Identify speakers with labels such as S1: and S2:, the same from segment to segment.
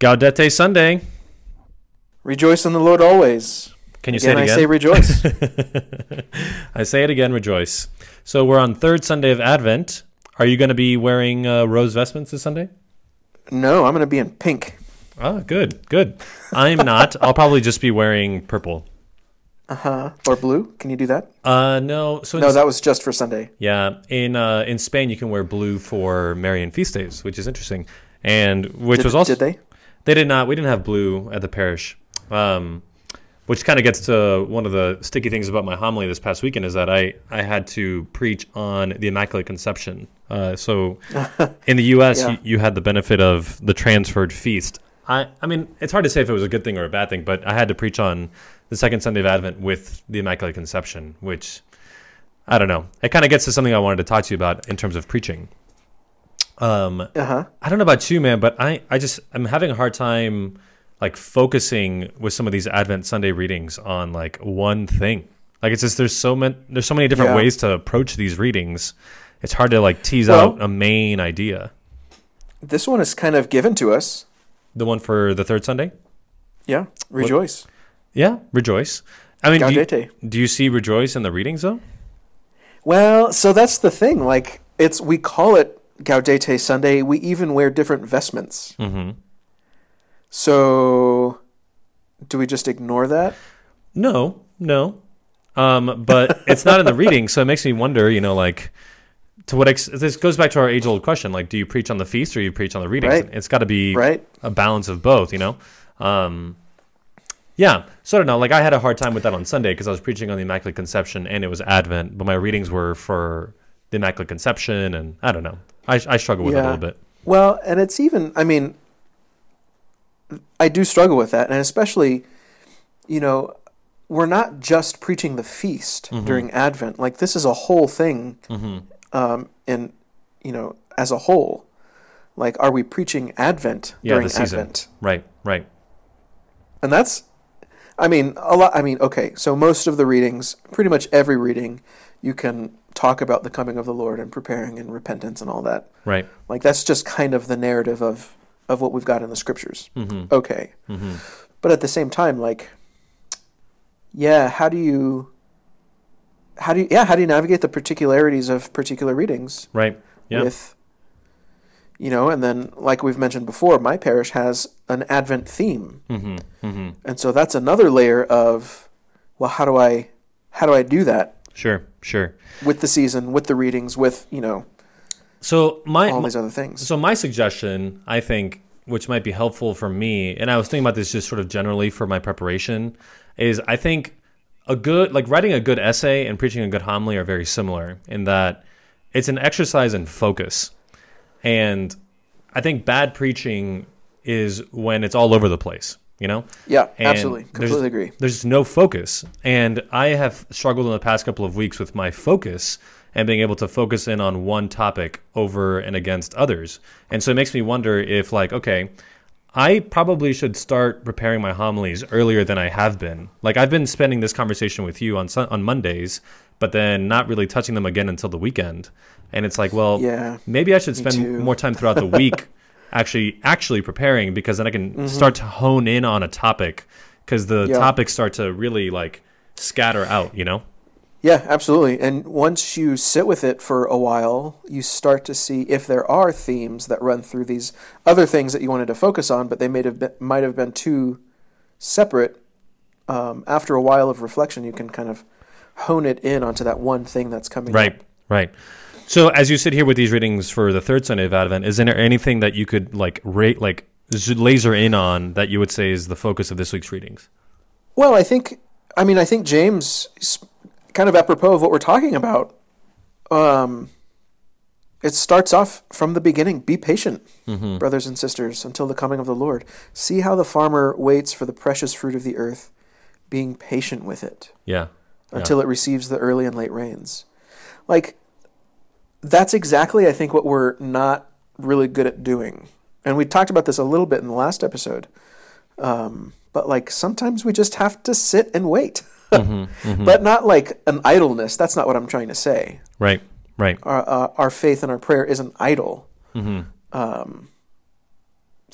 S1: Gaudete Sunday.
S2: Rejoice in the Lord always.
S1: Can you
S2: Again,
S1: say it again?
S2: I say rejoice.
S1: I say it again, rejoice. So we're on third Sunday of Advent. Are you going to be wearing uh, rose vestments this Sunday?
S2: no, I'm going to be in pink.
S1: Ah, good, good. I'm not. I'll probably just be wearing purple.
S2: Uh huh. Or blue. Can you do that?
S1: Uh, no. So
S2: No, that was just for Sunday.
S1: yeah, in uh, in Spain you can wear blue for Marian feast days, which is interesting, and which
S2: Did,
S1: was also
S2: did they?
S1: They did not. We didn't have blue at the parish, um, which kind of gets to one of the sticky things about my homily this past weekend is that I, I had to preach on the Immaculate Conception. Uh, so in the U.S.,
S2: Yeah.
S1: you, you had the benefit of the transferred feast. I, I mean, it's hard to say if it was a good thing or a bad thing, but I had to preach on the second Sunday of Advent with the Immaculate Conception, which I don't know. It kind of gets to something I wanted to talk to you about in terms of preaching. Um,
S2: Uh huh.
S1: I don't know about you, man, but I, I just I'm having a hard time like focusing with some of these Advent Sunday readings on like one thing. Like it's just there's so many there's so many different
S2: Yeah.
S1: ways to approach these readings. It's hard to like tease
S2: Well-
S1: out a main idea.
S2: This one is kind of given to us.
S1: The one for the third Sunday?
S2: Yeah. Rejoice.
S1: Yeah, rejoice. I mean, do you, do you see rejoice in the readings though?
S2: Well, so that's the thing. Like, it's we call it Gaudete Sunday. We even wear different vestments.
S1: Mm-hmm.
S2: So, do we just ignore that?
S1: No, no. Um, but it's not in the reading, so it makes me wonder. You know, like to what ex- this goes back to our age-old question: like, do you preach on the feast or you preach on the readings?
S2: Right.
S1: It's got to be
S2: Right?
S1: a balance of both. You know. Um, yeah, so I don't know. Like, I had a hard time with that on Sunday because I was preaching on the Immaculate Conception and it was Advent, but my readings were for the Immaculate Conception, and I don't know. I, I struggle with it a little bit.
S2: Well, and it's even, I mean, I do struggle with that. And especially, you know, we're not just preaching the feast
S1: Mm-hmm.
S2: during Advent. Like, this is a whole thing,
S1: hmm
S2: um, in, you know, as a whole. Like, are we preaching Advent
S1: Yeah,
S2: during
S1: the season.
S2: Advent?
S1: Right, right.
S2: And that's, I mean, a lot. I mean, okay, so most of the readings, pretty much every reading, you can talk about the coming of the Lord and preparing and repentance and all that.
S1: Right.
S2: Like that's just kind of the narrative of of what we've got in the scriptures.
S1: hmm
S2: Okay,
S1: hmm
S2: but at the same time, like, yeah, how do you, how do you, yeah, how do you navigate the particularities of particular readings
S1: Right. Yeah.
S2: with, you know, and then like we've mentioned before, my parish has an Advent theme.
S1: hmm hmm
S2: And so that's another layer of, well, how do I, how do I do that
S1: Sure. Sure.
S2: with the season, with the readings, with you know
S1: So my
S2: all these other things?
S1: So my suggestion, I think, which might be helpful for me, and I was thinking about this just sort of generally for my preparation, is I think a good like writing a good essay and preaching a good homily are very similar in that it's an exercise in focus. And I think bad preaching is when it's all over the place, you know?
S2: Yeah,
S1: And
S2: absolutely, completely agree.
S1: There's no focus. And I have struggled in the past couple of weeks with my focus and being able to focus in on one topic over and against others. And so it makes me wonder if, like, okay, I probably should start preparing my homilies earlier than I have been. Like, I've been spending this conversation with you on on Mondays, but then not really touching them again until the weekend. And it's like, well,
S2: Yeah,
S1: maybe I should spend more time throughout the week actually actually preparing because then I can
S2: Mm-hmm.
S1: start to hone in on a topic because the
S2: Yeah.
S1: topics start to really like scatter out, you know?
S2: yeah, absolutely. And once you sit with it for a while, you start to see if there are themes that run through these other things that you wanted to focus on, but they may have been, might have been too separate. Um, after a while of reflection, you can kind of hone it in onto that one thing that's coming.
S1: Right,
S2: up.
S1: right. So as you sit here with these readings for the third Sunday of Advent, is there anything that you could like rate like laser in on that you would say is the focus of this week's readings?
S2: Well, I think, I mean, I think James, kind of apropos of what we're talking about, um, it starts off from the beginning. Be patient,
S1: Mm-hmm.
S2: brothers and sisters, until the coming of the Lord. See how the farmer waits for the precious fruit of the earth, being patient with it
S1: Yeah. Yeah.
S2: until it receives the early and late rains. Like, that's exactly, I think, what we're not really good at doing. And we talked about this a little bit in the last episode. Um, but, like, sometimes we just have to sit and wait.
S1: Mm-hmm.
S2: But not like an idleness. That's not what I'm trying to say.
S1: Right, right.
S2: Our, uh, our faith and our prayer isn't idle.
S1: Mm-hmm.
S2: Um,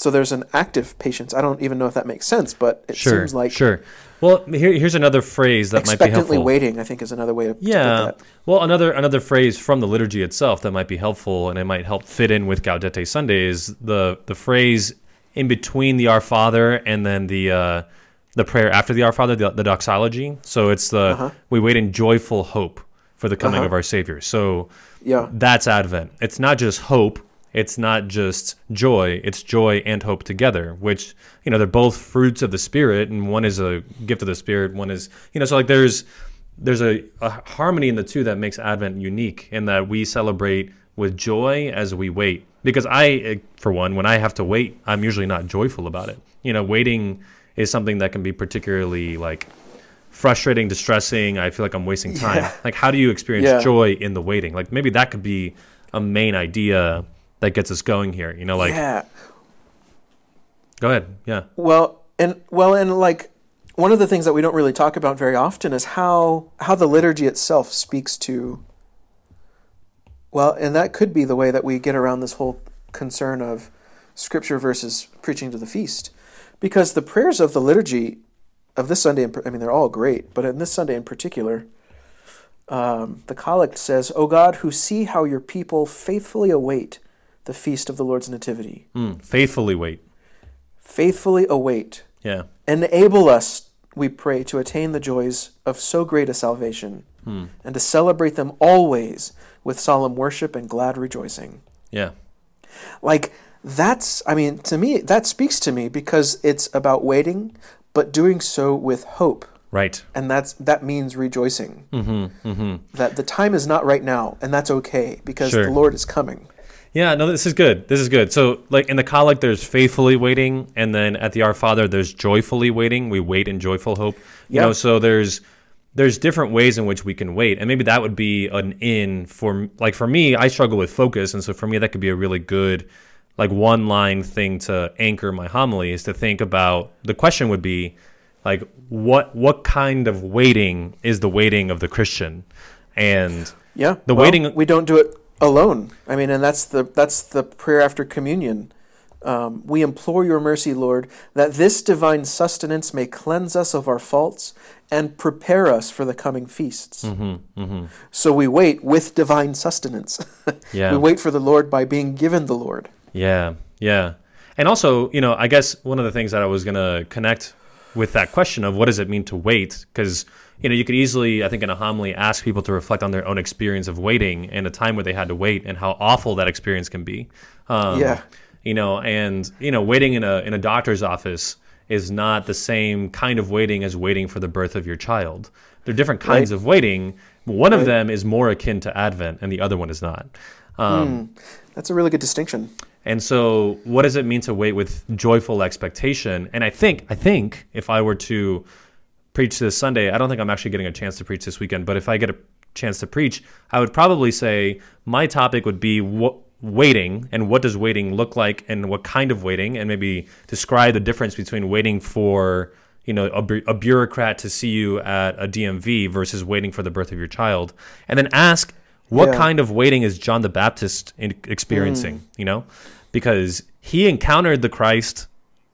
S2: so there's an active patience. I don't even know if that makes sense, but it
S1: Sure.
S2: seems like
S1: sure. Well, here, here's another phrase that might be helpful.
S2: expectantly waiting. I think is another way to, to
S1: Yeah.
S2: that.
S1: Well, another another phrase from the liturgy itself that might be helpful and it might help fit in with Gaudete Sunday is the the phrase in between the Our Father and then the uh, the prayer after the Our Father, the, the doxology. So it's the we wait in joyful hope for the coming
S2: Uh-huh.
S1: of our Savior. So
S2: Yeah.
S1: that's Advent. It's not just hope. It's not just joy. It's joy and hope together, which you know they're both fruits of the Spirit, and one is a gift of the Spirit. One is you know so like there's there's a, a harmony in the two that makes Advent unique in that we celebrate with joy as we wait. Because I, for one, when I have to wait, I'm usually not joyful about it. You know, waiting is something that can be particularly like frustrating, distressing. I feel like I'm wasting time.
S2: Yeah.
S1: Like, how do you experience
S2: Yeah.
S1: joy in the waiting? Like, maybe that could be a main idea that gets us going here. You know, like,
S2: yeah.
S1: go ahead. Yeah.
S2: Well, and well, and like one of the things that we don't really talk about very often is how how the liturgy itself speaks to. Well, and that could be the way that we get around this whole concern of scripture versus preaching to the feast, because the prayers of the liturgy of this Sunday, I mean, they're all great, but in this Sunday in particular, um, the collect says, "O God, who see how your people faithfully await the feast of the Lord's nativity,
S1: Mm, faithfully wait.
S2: faithfully await."
S1: Yeah.
S2: Enable us, we pray, to attain the joys of so great a salvation,
S1: Hmm.
S2: and to celebrate them always with solemn worship and glad rejoicing.
S1: Yeah.
S2: Like, that's, I mean, to me, that speaks to me because it's about waiting, but doing so with hope.
S1: Right.
S2: And that's that means rejoicing.
S1: Mm-hmm. Mm-hmm.
S2: That the time is not right now, and that's okay because
S1: Sure.
S2: the Lord is coming.
S1: Yeah, no, this is good. This is good. So, like in the collect, there's faithfully waiting, and then at the Our Father, there's joyfully waiting. We wait in joyful hope. You
S2: Yeah.
S1: know, so there's there's different ways in which we can wait, and maybe that would be an in for like for me. I struggle with focus, and so for me, that could be a really good like one line thing to anchor my homily is to think about. The question would be like what what kind of waiting is the waiting of the Christian, and
S2: Yeah.
S1: The
S2: well,
S1: waiting-
S2: we don't do it alone. I mean, and that's the that's the prayer after communion. Um, we implore your mercy, Lord, that this divine sustenance may cleanse us of our faults and prepare us for the coming feasts.
S1: hmm hmm
S2: So we wait with divine sustenance.
S1: yeah,
S2: we wait for the Lord by being given the Lord.
S1: Yeah, yeah. And also, you know, I guess one of the things that I was going to connect with that question of what does it mean to wait? Because, you know, you could easily, I think, in a homily, ask people to reflect on their own experience of waiting and a time where they had to wait and how awful that experience can be. Um,
S2: Yeah.
S1: You know, and, you know, waiting in a, in a doctor's office is not the same kind of waiting as waiting for the birth of your child. They're different kinds
S2: Right.
S1: of waiting. One of them is more akin to Advent and the other one is not. Um,
S2: Hmm. That's a really good distinction.
S1: And so, what does it mean to wait with joyful expectation? And I think, I think, if I were to preach this Sunday, I don't think I'm actually getting a chance to preach this weekend. But if I get a chance to preach, I would probably say my topic would be what waiting and what does waiting look like and what kind of waiting, and maybe describe the difference between waiting for you know a, bu- a bureaucrat to see you at a DMV versus waiting for the birth of your child, and then ask what
S2: Yeah.
S1: kind of waiting is John the Baptist in- experiencing? You know, because he encountered the Christ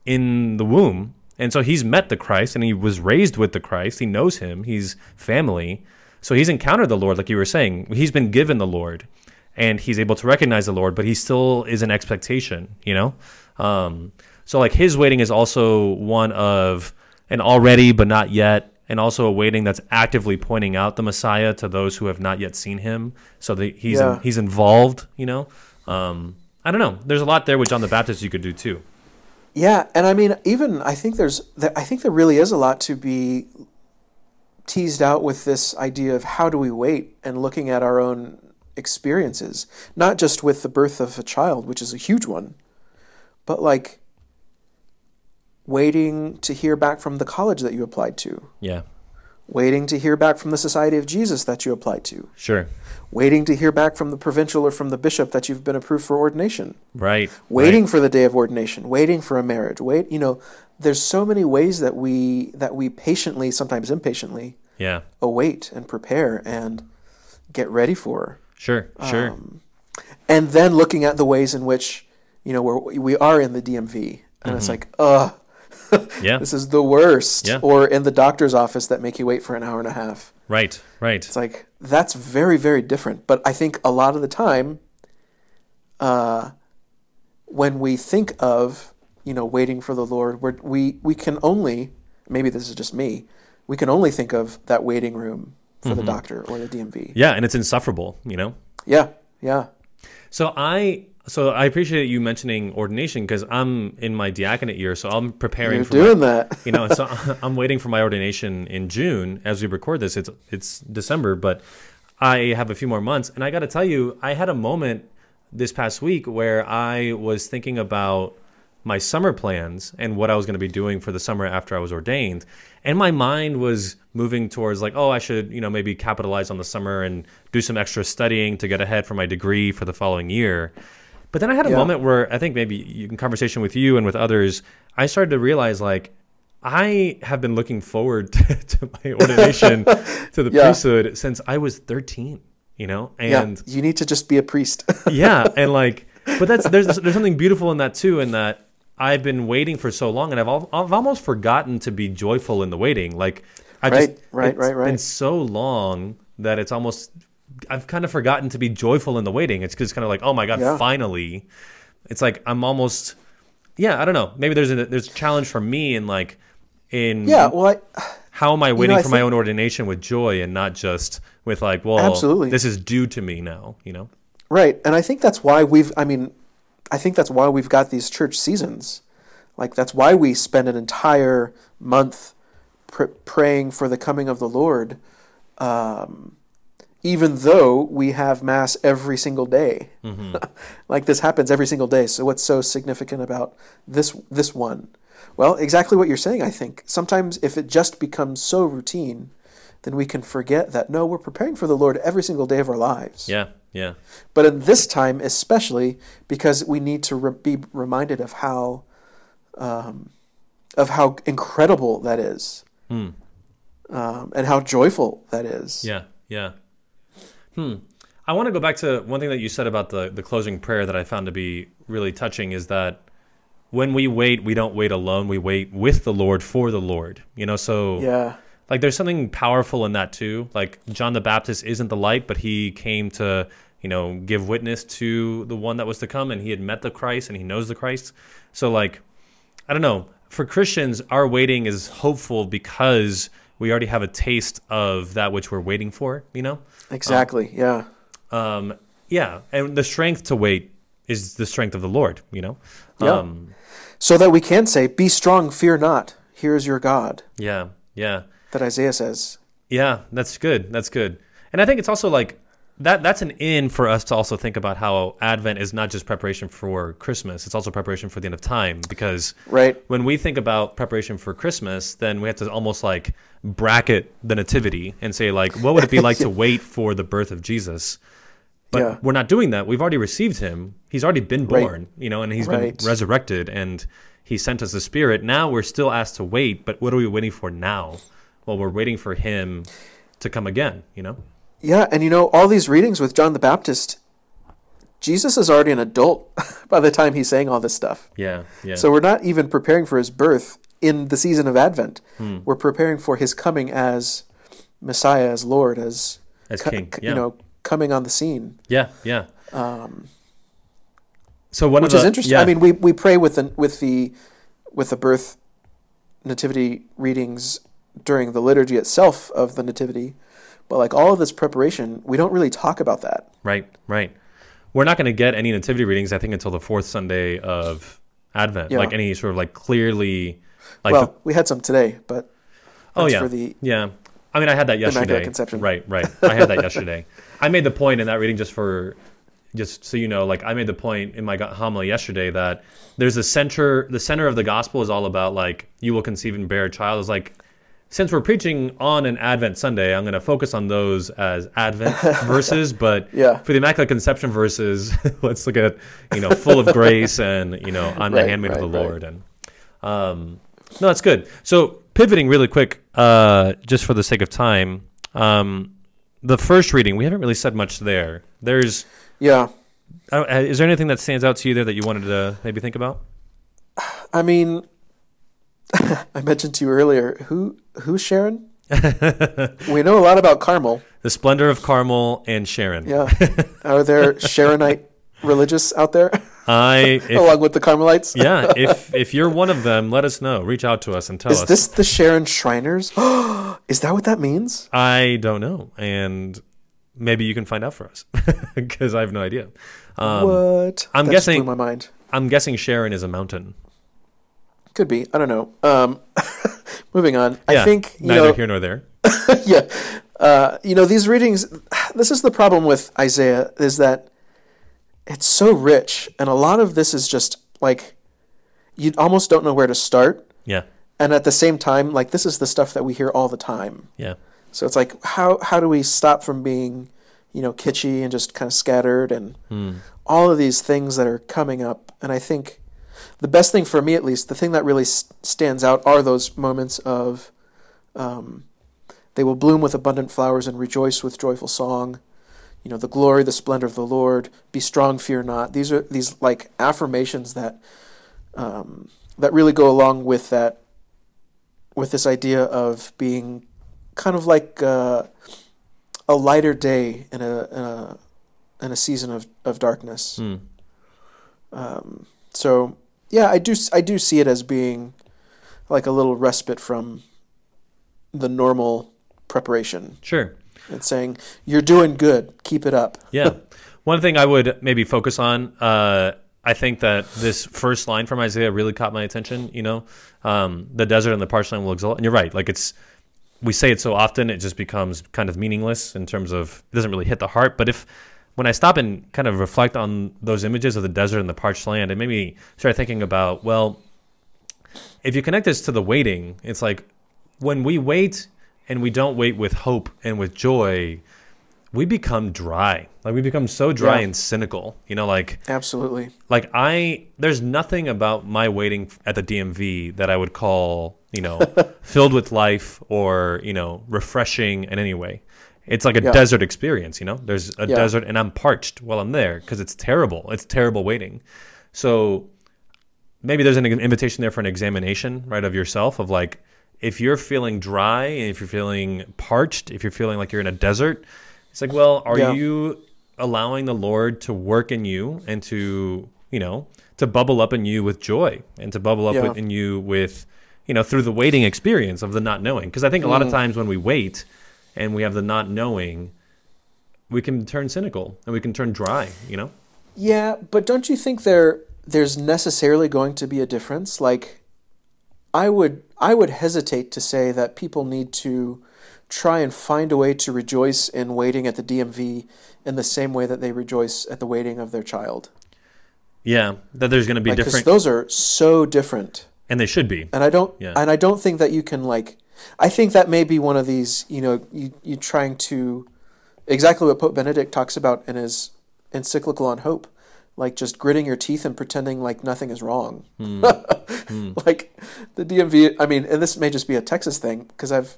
S1: in the womb, and so he's met the Christ, and he was raised with the Christ. He knows him. He's family, so he's encountered the Lord, like you were saying. He's been given the Lord, and he's able to recognize the Lord, but he still is in expectation. You know, um, so like his waiting is also one of an already but not yet and also a waiting that's actively pointing out the Messiah to those who have not yet seen him. So that he's
S2: Yeah.
S1: he's involved, you know. Um, I don't know. There's a lot there with John the Baptist you could do too.
S2: Yeah, and I mean, even I think there's, I think there really is a lot to be teased out with this idea of how do we wait and looking at our own experiences, not just with the birth of a child, which is a huge one, but like waiting to hear back from the college that you applied to,
S1: Yeah,
S2: waiting to hear back from the Society of Jesus that you applied to,
S1: sure.
S2: waiting to hear back from the provincial or from the bishop that you've been approved for ordination
S1: Right.
S2: waiting
S1: Right.
S2: for the day of ordination, waiting for a marriage. Wait, you know, there's so many ways that we that we patiently, sometimes impatiently,
S1: Yeah.
S2: await and prepare and get ready for.
S1: Sure. Sure.
S2: Um, and then looking at the ways in which you know, where we are in the DMV, and it's like, ugh,
S1: Yeah.
S2: this is the worst.
S1: Yeah.
S2: Or in the doctor's office that make you wait for an hour and a half.
S1: Right. Right.
S2: It's like that's very, very different. But I think a lot of the time, uh, when we think of you know waiting for the Lord, we're, we we can only maybe this is just me. We can only think of that waiting room for the doctor or the DMV.
S1: Yeah, and it's insufferable, you know.
S2: Yeah, yeah,
S1: So I so I appreciate you mentioning ordination because I'm in my diaconate year, so I'm preparing
S2: you're
S1: for my-
S2: doing that.
S1: you know, so I'm waiting for my ordination in June. As we record this, it's it's December, but I have a few more months, and I got to tell you, I had a moment this past week where I was thinking about my summer plans and what I was going to be doing for the summer after I was ordained, and my mind was moving towards like, oh, I should, you know, maybe capitalize on the summer and do some extra studying to get ahead for my degree for the following year. But then I had a
S2: Yeah.
S1: moment where I think maybe you- in conversation with you and with others, I started to realize like I have been looking forward to, to my ordination to the
S2: Yeah.
S1: priesthood since I was 13, you know? And
S2: yeah, you need to just be a priest.
S1: yeah, and like but that's there's there's something beautiful in that too in that I've been waiting for so long and I've al- I've almost forgotten to be joyful in the waiting. Like I
S2: Right,
S1: just
S2: right, right, right.
S1: been so long that it's almost I've kind of forgotten to be joyful in the waiting. It's just kind of like, "Oh my god,
S2: Yeah.
S1: finally." It's like I'm almost yeah, I don't know. Maybe there's a there's a challenge for me in like in
S2: yeah, well, I,
S1: how am I waiting
S2: I
S1: for my
S2: think-
S1: own ordination with joy and not just with like, well,
S2: Absolutely.
S1: this is due to me now, you know?
S2: Right, and I think that's why we've. I mean, I think that's why we've got these church seasons. Like that's why we spend an entire month pr- praying for the coming of the Lord, um, even though we have mass every single day. like this happens every single day. So what's so significant about this this one? Well, exactly what you're saying. I think sometimes if it just becomes so routine, then we can forget that no, we're preparing for the Lord every single day of our lives.
S1: Yeah, yeah.
S2: But in this time, especially because we need to re- be reminded of how, um, of how incredible that is,
S1: Hmm.
S2: um, and how joyful that is.
S1: Yeah, yeah. Hmm. I want to go back to one thing that you said about the the closing prayer that I found to be really touching is that when we wait, we don't wait alone. We wait with the Lord for the Lord. You know, so
S2: Yeah.
S1: like there's something powerful in that too. Like John the Baptist isn't the light, but he came to you know give witness to the one that was to come, and he had met the Christ and he knows the Christ. So like I don't know. For Christians, our waiting is hopeful because we already have a taste of that which we're waiting for. You know.
S2: Exactly. yeah.
S1: Um, yeah, and the strength to wait is the strength of the Lord. You know.
S2: Yeah.
S1: Um,
S2: So that we can say, "Be strong, fear not. Here is your God."
S1: yeah. Yeah.
S2: That Isaiah says.
S1: Yeah, that's good. That's good. And I think it's also like that that's an in for us to also think about how Advent is not just preparation for Christmas, it's also preparation for the end of time because
S2: Right.
S1: when we think about preparation for Christmas, then we have to almost like bracket the nativity and say like what would it be like to wait for the birth of Jesus? But
S2: Yeah.
S1: we're not doing that. We've already received him. He's already been
S2: Right.
S1: born, you know, and he's
S2: Right.
S1: been resurrected and he sent us the spirit. Now we're still asked to wait, but what are we waiting for now? Well, we're waiting for him to come again, you know?
S2: Yeah, and you know all these readings with John the Baptist. Jesus is already an adult by the time he's saying all this stuff.
S1: Yeah, yeah.
S2: So we're not even preparing for his birth in the season of Advent.
S1: Hmm.
S2: We're preparing for his coming as Messiah, as Lord, as
S1: As
S2: co-
S1: king, yeah.
S2: you know, coming on the scene.
S1: yeah, yeah. so one
S2: Which
S1: of
S2: is interesting.
S1: Yeah,
S2: I mean, we, we pray with the with the with the birth nativity readings during the liturgy itself of the nativity, but like all of this preparation, we don't really talk about that.
S1: right, right. We're not going to get any nativity readings, I think, until the fourth Sunday of Advent.
S2: Yeah.
S1: Like any sort of like clearly, like
S2: well,
S1: the-
S2: we had some today, but
S1: Oh yeah,
S2: for the
S1: yeah. I mean, I had that yesterday.
S2: Conception.
S1: Right, right. I had that yesterday. I made the point in that reading just for, just so you know, like I made the point in my homily yesterday that there's a center. The center of the gospel is all about like you will conceive and bear a child. Is like since we're preaching on an Advent Sunday, I'm going to focus on those as Advent verses. But
S2: Yeah.
S1: for the Immaculate Conception verses, let's look at you know full of grace and you know I'm the
S2: Right,
S1: handmaid of the
S2: right.
S1: Lord and um, no, that's good. So pivoting really quick, uh, just for the sake of time, um, the first reading we haven't really said much there. There's
S2: yeah,
S1: uh, is there anything that stands out to you there that you wanted to maybe think about?
S2: I mean, I mentioned to you earlier who who's Sharon. we know a lot about Carmel.
S1: The splendor of Carmel and Sharon.
S2: Yeah, are there Sharonite religious out there
S1: I if,
S2: along with the Carmelites?
S1: yeah, if if you're one of them, let us know. Reach out to us and tell
S2: Is
S1: us.
S2: Is this the Sharon Shriners? Is that what that means?
S1: I don't know, and maybe you can find out for us because I have no idea. Um,
S2: what?
S1: I'm
S2: That just
S1: guessing-
S2: blew my mind.
S1: I'm guessing Sharon is a mountain.
S2: Could be. I don't know. Um, moving on.
S1: Yeah,
S2: I think you
S1: neither
S2: know.
S1: here nor there.
S2: yeah. Uh, you know, these readings, this is the problem with Isaiah, is that it's so rich, and a lot of this is just like, you almost don't know where to start.
S1: Yeah,
S2: And at the same time, like, this is the stuff that we hear all the time.
S1: yeah,
S2: So it's like, how, how do we stop from being, you know, kitschy and just kind of scattered and
S1: Hmm.
S2: all of these things that are coming up? And I think the best thing for me, at least, the thing that really s- stands out are those moments of, um, they will bloom with abundant flowers and rejoice with joyful song. You know, the glory, the splendor of the Lord. Be strong, fear not. These are these like affirmations that um, that really go along with that, with this idea of being kind of like uh, a lighter day in a, in a in a season of, of darkness.
S1: Hmm.
S2: Um, so yeah, I do I do see it as being like a little respite from the normal preparation.
S1: sure.
S2: It's saying you're doing good, keep it up.
S1: Yeah. One thing I would maybe focus on, uh, I think that this first line from Isaiah really caught my attention. You know, um, the desert and the parched land will exult. And you're right. Like it's, we say it so often, it just becomes kind of meaningless in terms of it doesn't really hit the heart. But if when I stop and kind of reflect on those images of the desert and the parched land, it made me start thinking about well, if you connect this to the waiting, it's like when we wait and we don't wait with hope and with joy, we become dry. Like we become so dry
S2: Yeah.
S1: and cynical. You know, like
S2: Absolutely.
S1: like I there's nothing about my waiting at the DMV that I would call, you know, filled with life or, you know, refreshing in any way. It's like a
S2: Yeah.
S1: desert experience, you know? There's a
S2: Yeah.
S1: desert and I'm parched while I'm there because it's terrible. It's terrible waiting. So maybe there's an invitation there for an examination, right, of yourself of like if you're feeling dry and if you're feeling parched, if you're feeling like you're in a desert, it's like, well, are
S2: Yeah.
S1: you allowing the Lord to work in you and to, you know, to bubble up in you with joy and to bubble up
S2: Yeah.
S1: with, in you with, you know, through the waiting experience of the not knowing. Because I think a
S2: Mm.
S1: lot of times when we wait and we have the not knowing, we can turn cynical and we can turn dry, you know?
S2: Yeah, but don't you think there there's necessarily going to be a difference? Like I would I would hesitate to say that people need to try and find a way to rejoice in waiting at the DMV in the same way that they rejoice at the waiting of their child.
S1: Yeah, that there's going to be
S2: Like,
S1: different,
S2: those are so different.
S1: and they should be.
S2: And I don't
S1: Yeah.
S2: and I don't think that you can like I think that may be one of these, you know, you you trying to exactly what Pope Benedict talks about in his encyclical on hope, like just gritting your teeth and pretending like nothing is wrong. like the DMV, I mean, and this may just be a Texas thing because I've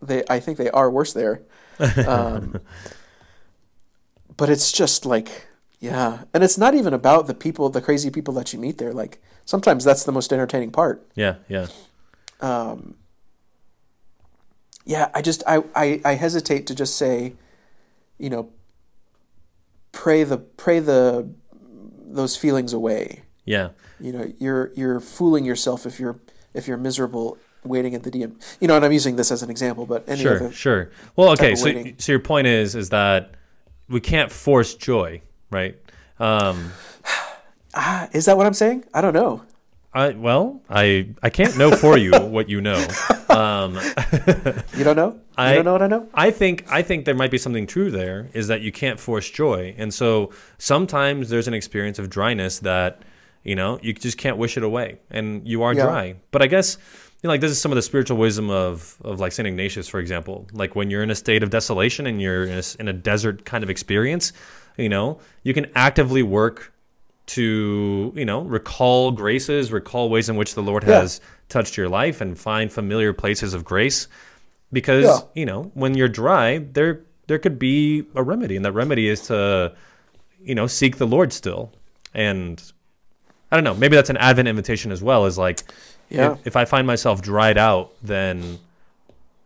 S2: they I think they are worse there. Um, but it's just like yeah, and it's not even about the people, the crazy people that you meet there. Like sometimes that's the most entertaining part.
S1: Yeah, yeah.
S2: Um, yeah, I just I, I, I hesitate to just say, you know, pray the pray the those feelings away.
S1: Yeah.
S2: You know, you're you're fooling yourself if you're if you're miserable waiting at the DM. You know, and I'm using this as an example, but any
S1: Sure,
S2: other
S1: sure. Well, okay. So,
S2: waiting.
S1: so your point is is that we can't force joy, right? Um,
S2: ah, is that what I'm saying? I don't know.
S1: I well, I I can't know for you what you know. Um,
S2: You don't know? You
S1: I-
S2: don't know what I know?
S1: I think I think there might be something true there is that you can't force joy, and so sometimes there's an experience of dryness that you know you just can't wish it away, and you are
S2: Yeah.
S1: dry. But I guess you know, like this is some of the spiritual wisdom of of like Saint Ignatius, for example. Like when you're in a state of desolation and you're in a, in a desert kind of experience, you know, you can actively work to you know recall graces, recall ways in which the Lord
S2: Yeah.
S1: has touched your life, and find familiar places of grace because
S2: Yeah.
S1: you know when you're dry there there could be a remedy and that remedy is to you know, seek the Lord still. And I don't know, maybe that's an Advent invitation as well. Is like,
S2: Yeah.
S1: if, if I find myself dried out, then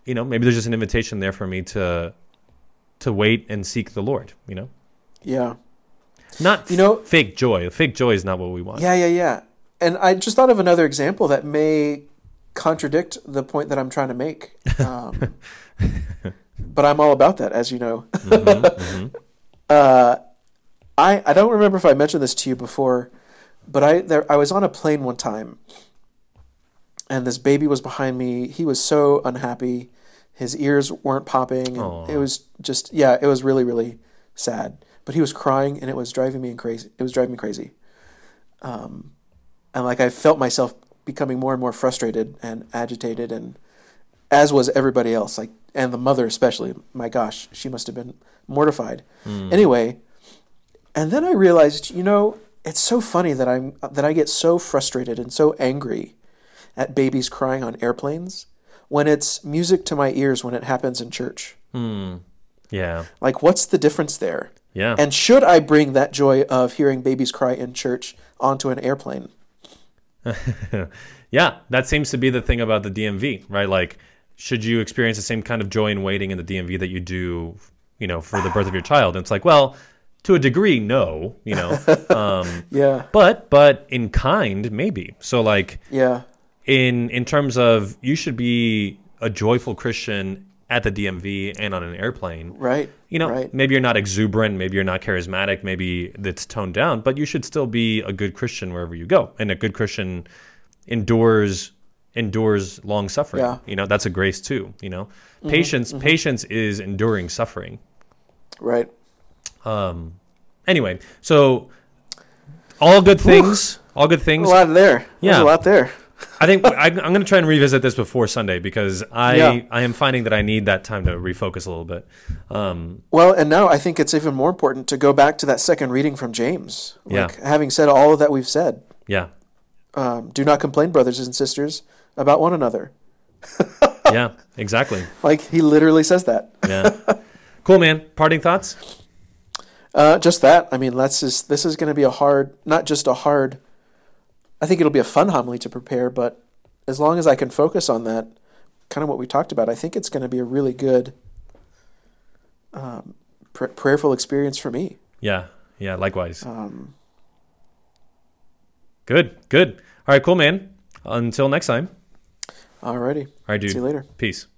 S1: you know, maybe there's just an invitation there for me to to wait and seek the Lord. You know,
S2: Yeah.
S1: Not
S2: You know-
S1: fake joy. Fake joy is not what we want.
S2: Yeah, yeah, yeah. And I just thought of another example that may contradict the point that I'm trying to make. Um, but I'm all about that, as you know. Uh, I I don't remember if I mentioned this to you before, but I there I was on a plane one time, and this baby was behind me. He was so unhappy. His ears weren't popping, and it was just yeah, it was really really sad. But he was crying, and it was driving me crazy. It was driving me crazy. Um, and like I felt myself becoming more and more frustrated and agitated, and as was everybody else. Like and the mother especially. My gosh, she must have been mortified. Anyway, and then I realized, you know, it's so funny that I'm that I get so frustrated and so angry at babies crying on airplanes when it's music to my ears when it happens in church.
S1: Yeah,
S2: Like what's the difference there?
S1: yeah.
S2: And should I bring that joy of hearing babies cry in church onto an airplane?
S1: Yeah, that seems to be the thing about the DMV, right? Like, should you experience the same kind of joy in waiting in the DMV that you do, you know, for the birth of your child? And it's like, well, to a degree, no, you know, um,
S2: Yeah.
S1: but but in kind, maybe. So like
S2: Yeah.
S1: in in terms of you should be a joyful Christian at the DMV and on an airplane.
S2: Right.
S1: You know,
S2: Right.
S1: maybe you're not exuberant, maybe you're not charismatic, maybe it's toned down, but you should still be a good Christian wherever you go. And a good Christian endures endures long suffering.
S2: Yeah.
S1: You know, that's a grace too, you know. Patience patience is enduring suffering.
S2: Right.
S1: Um anyway, so all good things, all good things.
S2: A lot there. There's
S1: Yeah.
S2: a lot there.
S1: I think I, I'm going to try and revisit this before Sunday because I
S2: Yeah.
S1: I am finding that I need that time to refocus a little bit. Um,
S2: Well, and now I think it's even more important to go back to that second reading from James.
S1: Yeah.
S2: Like, having said all of that we've said,
S1: yeah,
S2: um, do not complain, brothers and sisters, about one another.
S1: yeah, exactly.
S2: Like he literally says that.
S1: Yeah, cool, man. Parting thoughts.
S2: Uh, just that. I mean, let's just, this is going to be a hard, not just a hard. I think it'll be a fun homily to prepare, but as long as I can focus on that, kind of what we talked about, I think it's going to be a really good, um, pr- prayerful experience for me.
S1: Yeah, yeah. Likewise.
S2: Um,
S1: Good, good. All right, cool, man. Until next time.
S2: alrighty.
S1: All right, dude.
S2: See you later.
S1: Peace.